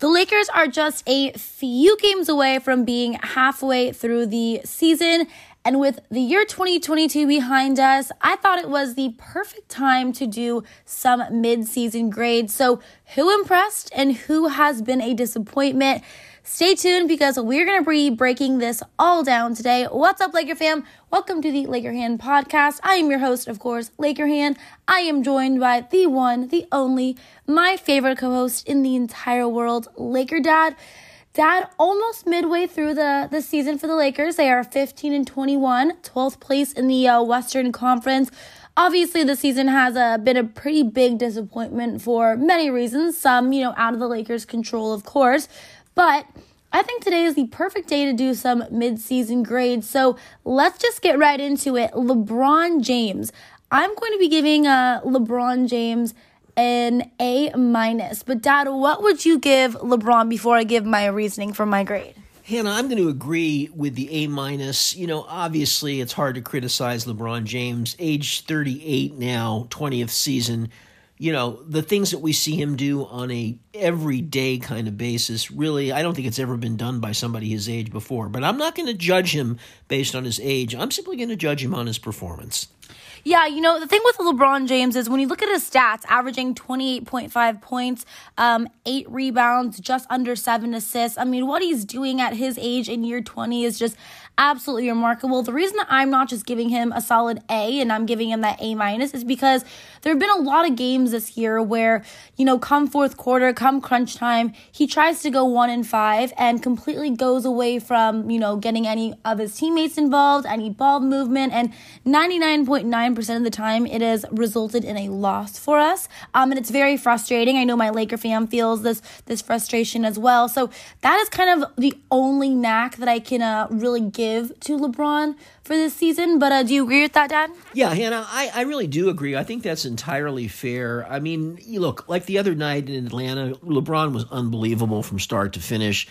The Lakers are just a few games away from being halfway through the season. And with the year 2022 behind us, I thought it was the perfect time to do some mid season grades. So, who impressed and who has been a disappointment? Stay tuned because we're going to be breaking this all down today. What's up, Laker fam? Welcome to the Laker Hannah podcast. I am your host, of course, Laker Hannah. I am joined by the one, the only, my favorite co host in the entire world, Laker Dad. Dad, almost midway through the, the season for the Lakers, they are 15 and 21, 12th place in the uh, Western Conference. Obviously, the season has uh, been a pretty big disappointment for many reasons. Some, you know, out of the Lakers' control, of course. But I think today is the perfect day to do some mid-season grades. So let's just get right into it. LeBron James. I'm going to be giving uh, LeBron James an A minus. But Dad, what would you give LeBron before I give my reasoning for my grade? Hannah, I'm going to agree with the A minus. You know, obviously it's hard to criticize LeBron James, age 38 now, 20th season you know the things that we see him do on a everyday kind of basis really i don't think it's ever been done by somebody his age before but i'm not going to judge him based on his age i'm simply going to judge him on his performance yeah, you know, the thing with LeBron James is when you look at his stats, averaging 28.5 points, um, eight rebounds, just under seven assists. I mean, what he's doing at his age in year 20 is just absolutely remarkable. The reason that I'm not just giving him a solid A and I'm giving him that A minus is because there have been a lot of games this year where, you know, come fourth quarter, come crunch time, he tries to go one and five and completely goes away from, you know, getting any of his teammates involved, any ball movement, and 99.9% of the time it has resulted in a loss for us. Um, and it's very frustrating. I know my Laker fam feels this this frustration as well. So that is kind of the only knack that I can uh, really give to LeBron for this season. But uh, do you agree with that, Dad? Yeah, Hannah, I, I really do agree. I think that's entirely fair. I mean, look, like the other night in Atlanta, LeBron was unbelievable from start to finish.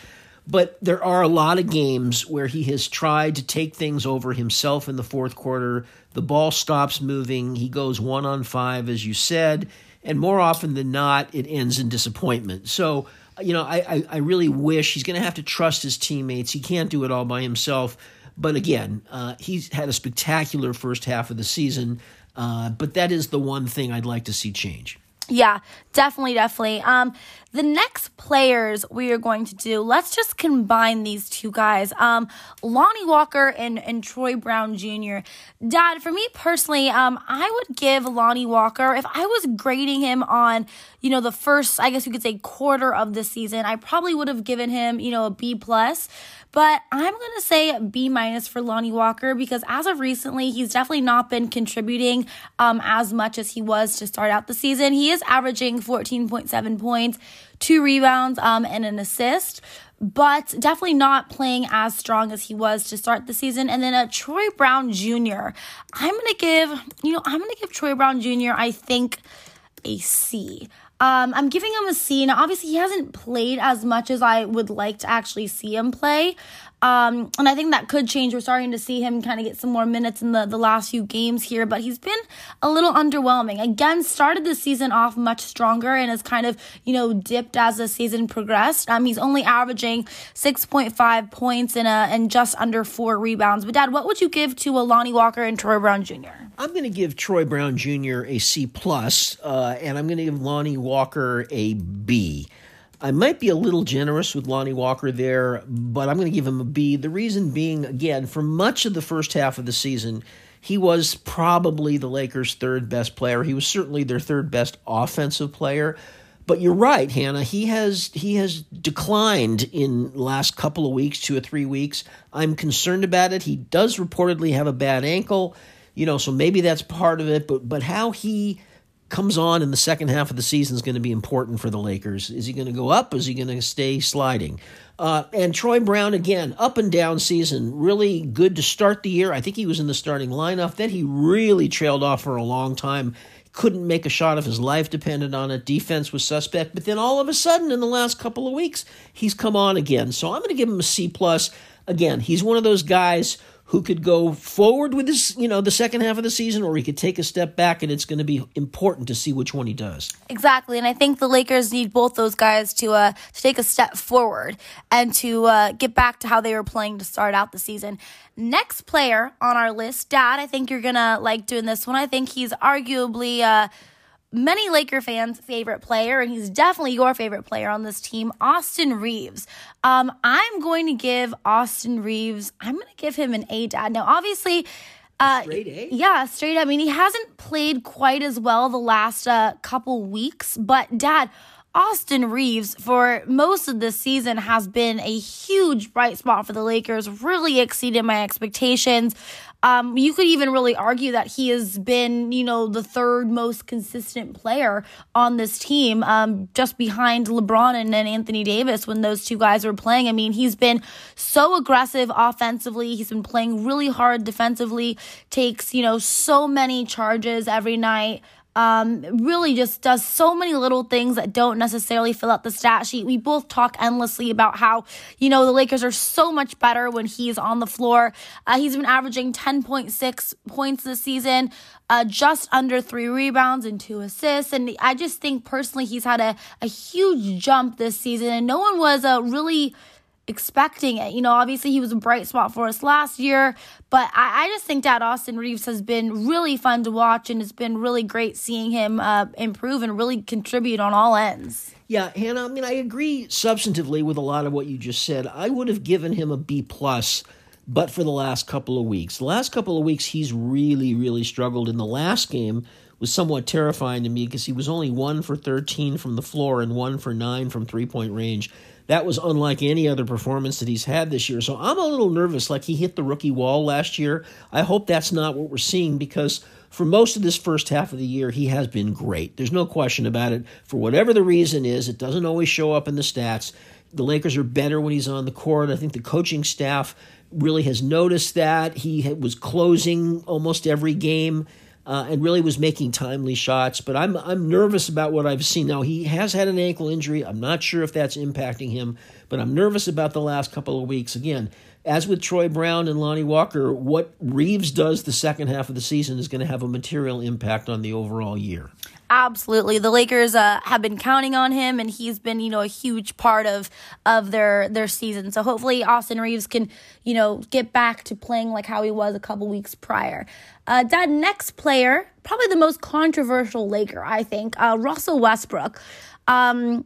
But there are a lot of games where he has tried to take things over himself in the fourth quarter. The ball stops moving. He goes one on five, as you said. And more often than not, it ends in disappointment. So you know, I, I, I really wish he's going to have to trust his teammates. He can't do it all by himself. But again, uh, he's had a spectacular first half of the season. Uh, but that is the one thing I'd like to see change. Yeah, definitely, definitely. Um, the next players we are going to do, let's just combine these two guys. Um, Lonnie Walker and, and Troy Brown Jr. Dad, for me personally, um, I would give Lonnie Walker, if I was grading him on, you know, the first, I guess you could say quarter of the season, I probably would have given him, you know, a B plus. But I'm going to say B minus for Lonnie Walker because as of recently, he's definitely not been contributing um, as much as he was to start out the season. He is averaging 14.7 points, two rebounds, um, and an assist but definitely not playing as strong as he was to start the season. And then a uh, Troy Brown Jr. I'm gonna give, you know, I'm gonna give Troy Brown Jr. I think a C. Um, I'm giving him a C. Now, obviously, he hasn't played as much as I would like to actually see him play. Um, and I think that could change. We're starting to see him kind of get some more minutes in the, the last few games here, but he's been a little underwhelming. Again, started the season off much stronger and has kind of, you know, dipped as the season progressed. Um, he's only averaging 6.5 points and, a, and just under four rebounds. But, Dad, what would you give to a Lonnie Walker and Troy Brown Jr.? I'm going to give Troy Brown Jr. a C, plus, uh, and I'm going to give Lonnie Walker a B. I might be a little generous with Lonnie Walker there, but I'm going to give him a B. The reason being, again, for much of the first half of the season, he was probably the Lakers' third best player. He was certainly their third best offensive player. But you're right, Hannah. He has he has declined in last couple of weeks, two or three weeks. I'm concerned about it. He does reportedly have a bad ankle, you know, so maybe that's part of it. But but how he comes on in the second half of the season is going to be important for the Lakers. Is he going to go up? Is he going to stay sliding? Uh, and Troy Brown, again, up and down season, really good to start the year. I think he was in the starting lineup. Then he really trailed off for a long time. Couldn't make a shot if his life depended on it. Defense was suspect. But then all of a sudden, in the last couple of weeks, he's come on again. So I'm going to give him a C plus. Again, he's one of those guys who could go forward with this, you know, the second half of the season, or he could take a step back, and it's going to be important to see which one he does. Exactly, and I think the Lakers need both those guys to uh, to take a step forward and to uh, get back to how they were playing to start out the season. Next player on our list, Dad. I think you're gonna like doing this one. I think he's arguably. Uh, many Laker fans' favorite player, and he's definitely your favorite player on this team, Austin Reaves. Um, I'm going to give Austin Reaves, I'm going to give him an A, Dad. Now, obviously, uh, straight A? Yeah, straight A. I mean, he hasn't played quite as well the last uh, couple weeks, but Dad, Austin Reaves for most of this season, has been a huge bright spot for the Lakers, really exceeded my expectations. Um, you could even really argue that he has been, you know, the third most consistent player on this team, um, just behind LeBron and, and Anthony Davis when those two guys were playing. I mean, he's been so aggressive offensively. He's been playing really hard defensively, takes, you know, so many charges every night um, really just does so many little things that don't necessarily fill out the stat sheet. We both talk endlessly about how, you know, the Lakers are so much better when he's on the floor. Uh, he's been averaging 10.6 points this season, uh, just under three rebounds and two assists. And I just think personally he's had a, a huge jump this season, and no one was uh, really expecting it. You know, obviously he was a bright spot for us last year, but I, I, just think that Austin Reaves has been really fun to watch, and it's been really great seeing him uh, improve and really contribute on all ends. Yeah, Hannah. I mean, I agree substantively with a lot of what you just said. I would have given him a B plus, but for the last couple of weeks. The last couple of weeks, he's really, really struggled. In the last game, was somewhat terrifying to me because he was only one for 13 from the floor and one for nine from three point range. That was unlike any other performance that he's had this year. So I'm a little nervous, like he hit the rookie wall last year. I hope that's not what we're seeing because for most of this first half of the year, he has been great. There's no question about it. For whatever the reason is, it doesn't always show up in the stats. The Lakers are better when he's on the court. I think the coaching staff really has noticed that. He was closing almost every game uh, and really was making timely shots. But I'm I'm nervous about what I've seen. Now he has had an ankle injury. I'm not sure if that's impacting him, but I'm nervous about the last couple of weeks. Again, as with Troy Brown and Lonnie Walker, what Reaves does the second half of the season is going to have a material impact on the overall year. Absolutely, the Lakers uh, have been counting on him, and he's been, you know, a huge part of of their their season. So hopefully, Austin Reaves can, you know, get back to playing like how he was a couple weeks prior. Uh, that next player, probably the most controversial Laker, I think, uh, Russell Westbrook. Um,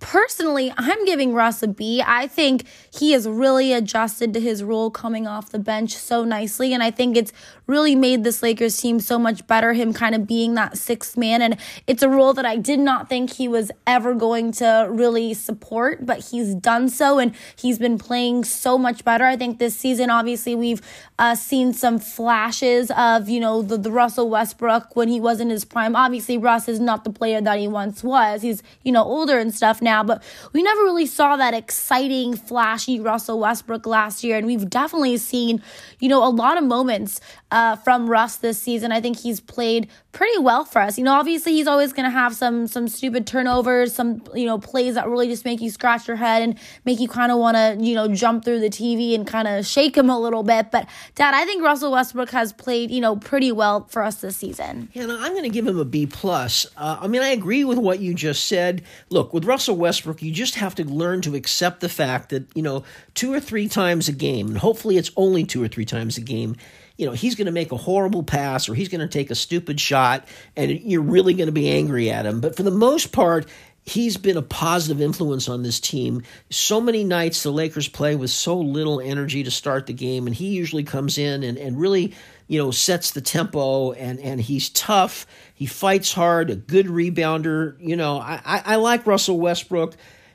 personally, I'm giving Russ a B. I think he has really adjusted to his role coming off the bench so nicely. And I think it's really made this Lakers team so much better, him kind of being that sixth man. And it's a role that I did not think he was ever going to really support, but he's done so and he's been playing so much better. I think this season, obviously, we've uh, seen some flashes of, you know, the, the Russell Westbrook when he was in his prime. Obviously, Russ is not the player that he once was. He's, you know, older and stuff now now, but we never really saw that exciting, flashy Russell Westbrook last year. And we've definitely seen, you know, a lot of moments uh, from Russ this season. I think he's played pretty well for us. You know, obviously he's always going to have some some stupid turnovers, some you know plays that really just make you scratch your head and make you kind of want to you know jump through the TV and kind of shake him a little bit. But Dad, I think Russell Westbrook has played you know pretty well for us this season. Yeah, no, I'm going to give him a B plus. Uh, I mean, I agree with what you just said. Look, with Russell Westbrook, you just have to learn to accept the fact that you know two or three times a game, and hopefully it's only two or three times a game you know, he's going to make a horrible pass or he's going to take a stupid shot and you're really going to be angry at him. But for the most part, he's been a positive influence on this team. So many nights the Lakers play with so little energy to start the game, and he usually comes in and, and really, you know, sets the tempo and, and he's tough. He fights hard, a good rebounder. You know, I, I, I like Russell Westbrook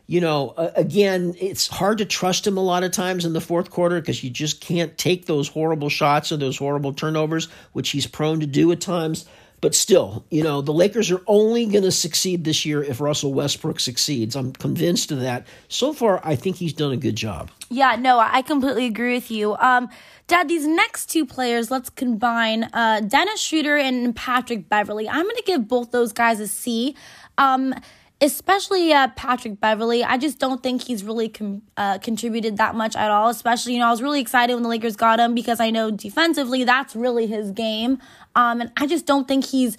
you know, uh, again, it's hard to trust him a lot of times in the fourth quarter because you just can't take those horrible shots or those horrible turnovers, which he's prone to do at times. But still, you know, the Lakers are only going to succeed this year if Russell Westbrook succeeds. I'm convinced of that. So far, I think he's done a good job. Yeah, no, I completely agree with you. Um, Dad, these next two players, let's combine uh, Dennis Schroeder and Patrick Beverley. I'm going to give both those guys a C. Um, especially uh, Patrick Beverley. I just don't think he's really com- uh, contributed that much at all. Especially, you know, I was really excited when the Lakers got him because I know defensively that's really his game. Um, and I just don't think he's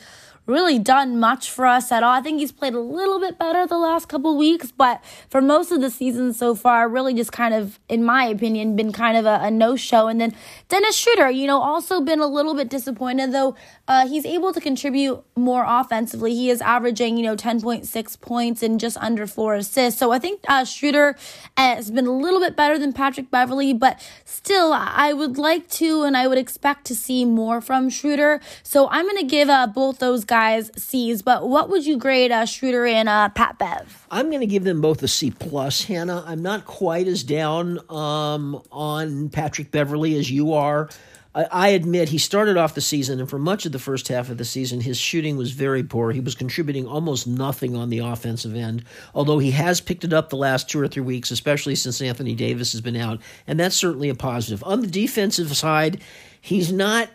really done much for us at all. I think he's played a little bit better the last couple weeks, but for most of the season so far, really just kind of, in my opinion, been kind of a, a no show. And then Dennis Schroeder, you know, also been a little bit disappointed, though uh, he's able to contribute more offensively. He is averaging, you know, 10.6 points and just under four assists. So I think uh, Schroeder has been a little bit better than Patrick Beverley, but still, I would like to and I would expect to see more from Schroeder. So I'm going to give uh, both those guys C's, but what would you grade uh, Schroeder and uh, Pat Bev? I'm going to give them both a C plus, Hannah. I'm not quite as down um, on Patrick Beverley as you are. I, I admit he started off the season, and for much of the first half of the season, his shooting was very poor. He was contributing almost nothing on the offensive end, although he has picked it up the last two or three weeks, especially since Anthony Davis has been out, and that's certainly a positive. On the defensive side, he's not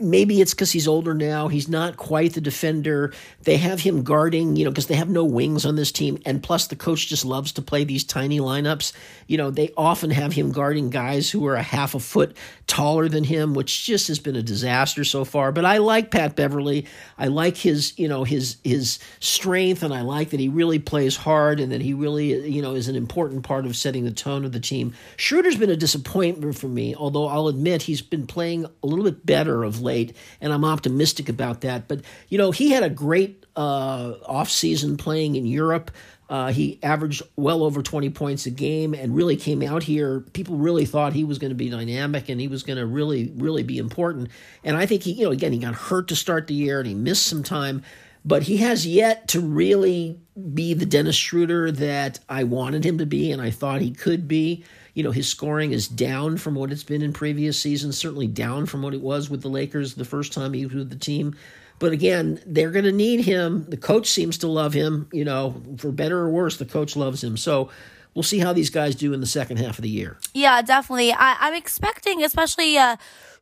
maybe it's because he's older now. He's not quite the defender. They have him guarding, you know, because they have no wings on this team. And plus, the coach just loves to play these tiny lineups. You know, they often have him guarding guys who are a half a foot taller than him, which just has been a disaster so far. But I like Pat Beverley. I like his, you know, his his strength, and I like that he really plays hard and that he really, you know, is an important part of setting the tone of the team. Schroeder's been a disappointment for me, although I'll admit he's been playing a little bit better better of late, and I'm optimistic about that. But you know, he had a great uh, off season playing in Europe. Uh, he averaged well over 20 points a game and really came out here. People really thought he was going to be dynamic and he was going to really, really be important. And I think he, you know, again, he got hurt to start the year and he missed some time, but he has yet to really be the Dennis Schroeder that I wanted him to be and I thought he could be. You know, his scoring is down from what it's been in previous seasons, certainly down from what it was with the Lakers the first time he was with the team. But again, they're going to need him. The coach seems to love him. You know, for better or worse, the coach loves him. So we'll see how these guys do in the second half of the year. Yeah, definitely. I, am expecting, especially uh,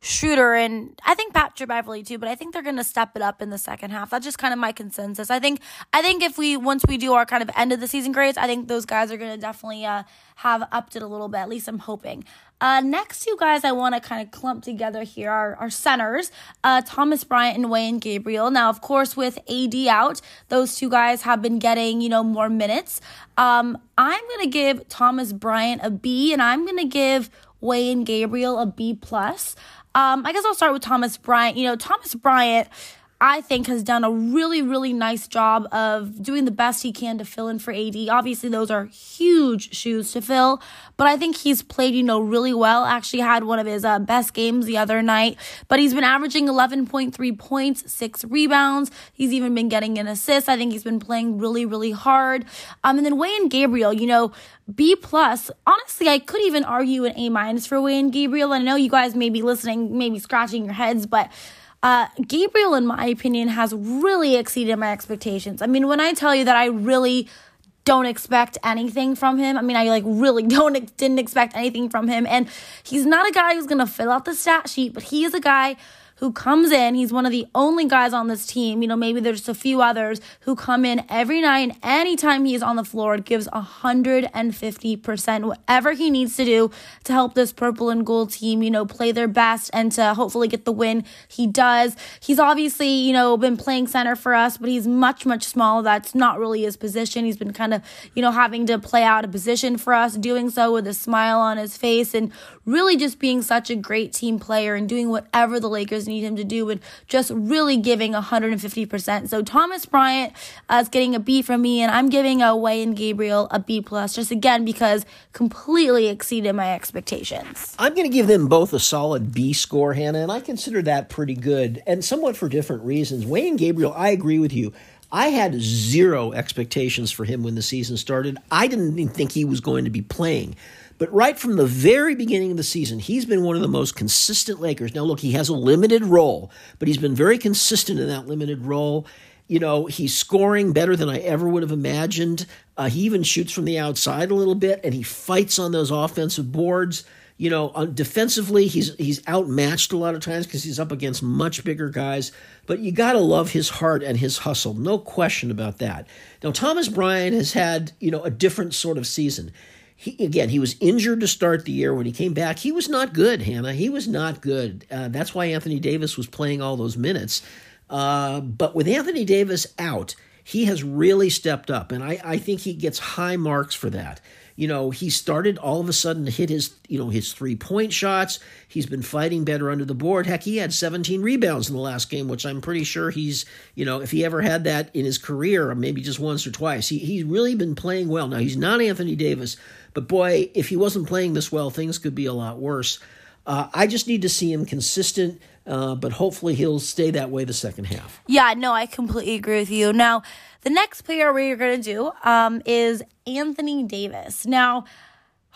Schroeder and I think Patrick Beverly too, but I think they're going to step it up in the second half. That's just kind of my consensus. I think I think if we once we do our kind of end of the season grades, I think those guys are going to definitely uh, have upped it a little bit. At least I'm hoping. Uh, next two guys I want to kind of clump together here are, are centers, uh, Thomas Bryant and Wenyen Gabriel. Now, of course, with AD out, those two guys have been getting, you know, more minutes. Um, I'm going to give Thomas Bryant a B, and I'm going to give Wenyen Gabriel a B plus. Um, I guess I'll start with Thomas Bryant. You know, Thomas Bryant I think has done a really, really nice job of doing the best he can to fill in for AD. Obviously, those are huge shoes to fill, but I think he's played, you know, really well. Actually, had one of his uh, best games the other night, but he's been averaging 11.3 points, six rebounds. He's even been getting an assist. I think he's been playing really, really hard. Um, and then Wenyen Gabriel, you know, B plus. Honestly, I could even argue an A minus for Wenyen Gabriel. I know you guys may be listening, maybe scratching your heads, but uh, Gabriel, in my opinion, has really exceeded my expectations. I mean, when I tell you that I really don't expect anything from him. I mean, I like really don't didn't expect anything from him, and he's not a guy who's gonna fill out the stat sheet, but he is a guy who comes in. He's one of the only guys on this team. You know, maybe there's a few others who come in every night, and anytime he's on the floor, gives 150%, whatever he needs to do to help this purple and gold team, you know, play their best and to hopefully get the win. He does. He's obviously, you know, been playing center for us, but he's much, much smaller. That's not really his position. He's been kind of, you know, having to play out a position for us, doing so with a smile on his face and really just being such a great team player and doing whatever the Lakers need him to do and just really giving 150%. So Thomas Bryant uh, is getting a B from me, and I'm giving a Wenyen Gabriel a B plus, just again because completely exceeded my expectations. I'm going to give them both a solid B score, Hannah, and I consider that pretty good, and somewhat for different reasons. Wenyen Gabriel, I agree with you. I had zero expectations for him when the season started. I didn't even think he was going to be playing. But right from the very beginning of the season, he's been one of the most consistent Lakers. Now, look, he has a limited role, but he's been very consistent in that limited role. You know, he's scoring better than I ever would have imagined. Uh, he even shoots from the outside a little bit, and he fights on those offensive boards. You know, defensively, he's he's outmatched a lot of times because he's up against much bigger guys. But you got to love his heart and his hustle, no question about that. Now, Thomas Bryant has had you know a different sort of season. He, again, he was injured to start the year. When he came back, he was not good, Hannah. He was not good. Uh, that's why Anthony Davis was playing all those minutes. Uh, but with Anthony Davis out, he has really stepped up, and I, I think he gets high marks for that you know, he started all of a sudden to hit his, you know, his three point shots. He's been fighting better under the board. Heck, he had 17 rebounds in the last game, which I'm pretty sure he's, you know, if he ever had that in his career, maybe just once or twice, he, he's really been playing well. Now, he's not Anthony Davis, but boy, if he wasn't playing this well, things could be a lot worse. Uh, I just need to see him consistent, uh, but hopefully he'll stay that way the second half. Yeah, no, I completely agree with you. Now, the next player we're going to do um, is Anthony Davis. Now,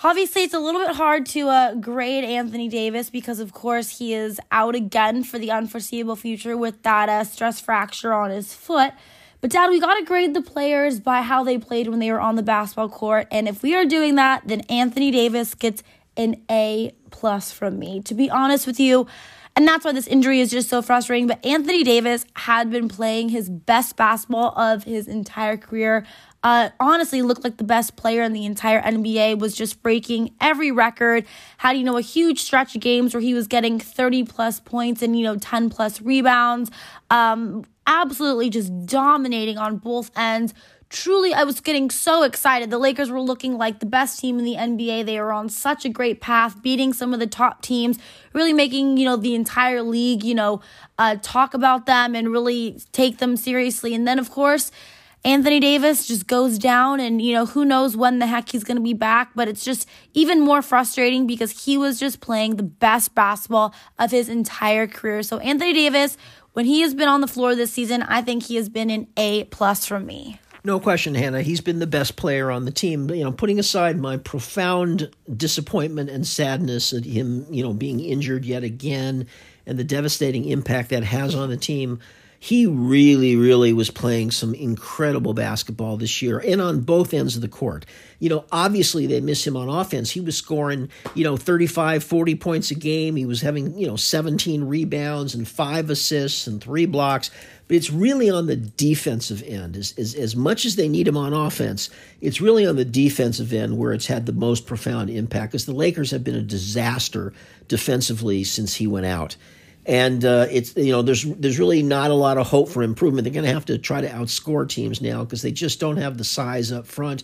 obviously, it's a little bit hard to uh, grade Anthony Davis because, of course, he is out again for the unforeseeable future with that uh, stress fracture on his foot. But, Dad, we got to grade the players by how they played when they were on the basketball court. And if we are doing that, then Anthony Davis gets an A plus from me. To be honest with you, and that's why this injury is just so frustrating. But Anthony Davis had been playing his best basketball of his entire career. Uh, honestly, looked like the best player in the entire NBA, was just breaking every record. Had, you know, a huge stretch of games where he was getting 30 plus points and, you know, 10 plus rebounds. Um, absolutely just dominating on both ends truly, I was getting so excited. The Lakers were looking like the best team in the NBA. They were on such a great path, beating some of the top teams, really making, you know, the entire league, you know, uh, talk about them and really take them seriously. And then, of course, Anthony Davis just goes down, and you know, who knows when the heck he's going to be back. But it's just even more frustrating because he was just playing the best basketball of his entire career. So, Anthony Davis, when he has been on the floor this season, I think he has been an A plus from me. No question, Hannah. He's been the best player on the team. You know, putting aside my profound disappointment and sadness at him, you know, being injured yet again and the devastating impact that has on the team, he really, really was playing some incredible basketball this year and on both ends of the court. You know, obviously they miss him on offense. He was scoring, you know, 35, 40 points a game. He was having, you know, 17 rebounds and five assists and three blocks. But it's really on the defensive end. As, as, as much as they need him on offense, it's really on the defensive end where it's had the most profound impact because the Lakers have been a disaster defensively since he went out and uh, it's you know there's there's really not a lot of hope for improvement. They're going to have to try to outscore teams now because they just don't have the size up front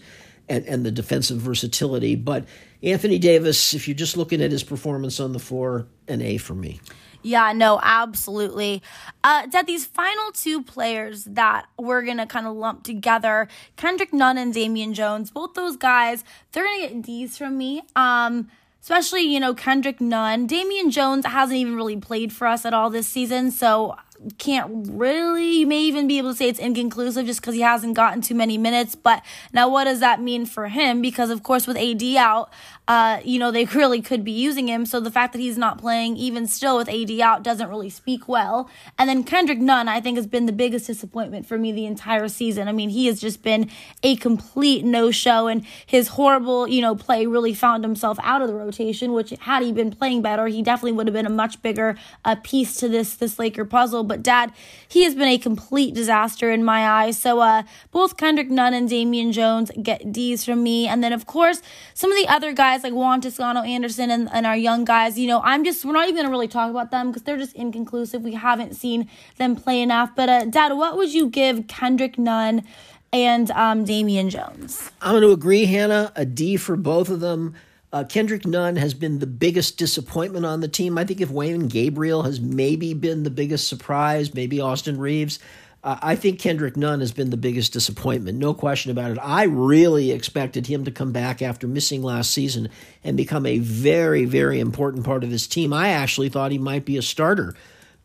and, and the defensive versatility. But Anthony Davis, if you're just looking at his performance on the floor, an A for me. Yeah, no, absolutely. Uh, that these final two players that we're gonna kind of lump together, Kendrick Nunn and Damian Jones, both those guys, they're gonna get D's from me. Um, especially, you know, Kendrick Nunn. Damian Jones hasn't even really played for us at all this season, so can't really, you may even be able to say it's inconclusive just because he hasn't gotten too many minutes. But now, what does that mean for him? Because, of course, with AD out, uh, you know, they really could be using him. So the fact that he's not playing, even still with AD out, doesn't really speak well. And then Kendrick Nunn, I think, has been the biggest disappointment for me the entire season. I mean, he has just been a complete no show, and his horrible, you know, play really found himself out of the rotation, which had he been playing better, he definitely would have been a much bigger uh, piece to this, this Laker puzzle. But dad, he has been a complete disaster in my eyes. So uh, both Kendrick Nunn and Damian Jones get D's from me. And then, of course, some of the other guys like Juan Toscano Anderson and, and our young guys, you know, I'm just, we're not even going to really talk about them because they're just inconclusive. We haven't seen them play enough. But, uh, Dad, what would you give Kendrick Nunn and um, Damian Jones? I'm going to agree, Hannah. A D for both of them. Uh, Kendrick Nunn has been the biggest disappointment on the team. I think if Wenyen Gabriel has maybe been the biggest surprise, maybe Austin Reaves. Uh, I think Kendrick Nunn has been the biggest disappointment, no question about it. I really expected him to come back after missing last season and become a very, very important part of this team. I actually thought he might be a starter,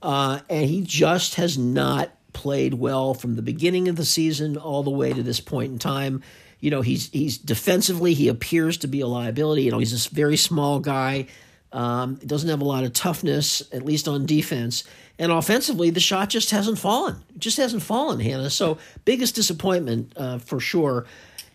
uh, and he just has not played well from the beginning of the season all the way to this point in time. You know, he's he's defensively he appears to be a liability. You know, he's this very small guy. Um, doesn't have a lot of toughness, at least on defense. And offensively, the shot just hasn't fallen. It just hasn't fallen, Hannah. So, biggest disappointment uh, for sure.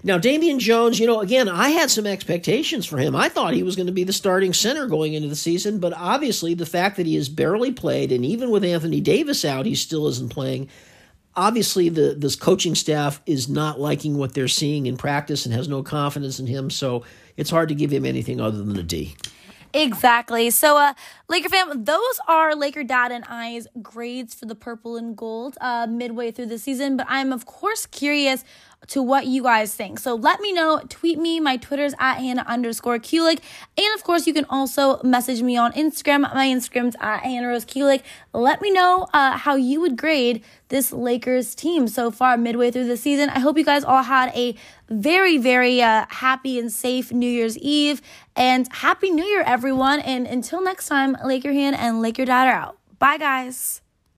Now, Damian Jones, you know, again, I had some expectations for him. I thought he was going to be the starting center going into the season, but obviously the fact that he has barely played, and even with Anthony Davis out, he still isn't playing. Obviously, the this coaching staff is not liking what they're seeing in practice and has no confidence in him, so it's hard to give him anything other than a D. Exactly. So, uh, Laker fam, those are Laker Dad and I's grades for the purple and gold uh, midway through the season. But I'm, of course, curious to what you guys think. So let me know. Tweet me. My Twitter's at Hannah underscore Kulik. And of course, you can also message me on Instagram. My Instagram's at Hannah Rose Kulik. Let me know uh, how you would grade this Lakers team so far midway through the season. I hope you guys all had a very, very uh, happy and safe New Year's Eve. And Happy New Year, everyone. And until next time, Laker Hannah and Laker Dad are out. Bye, guys.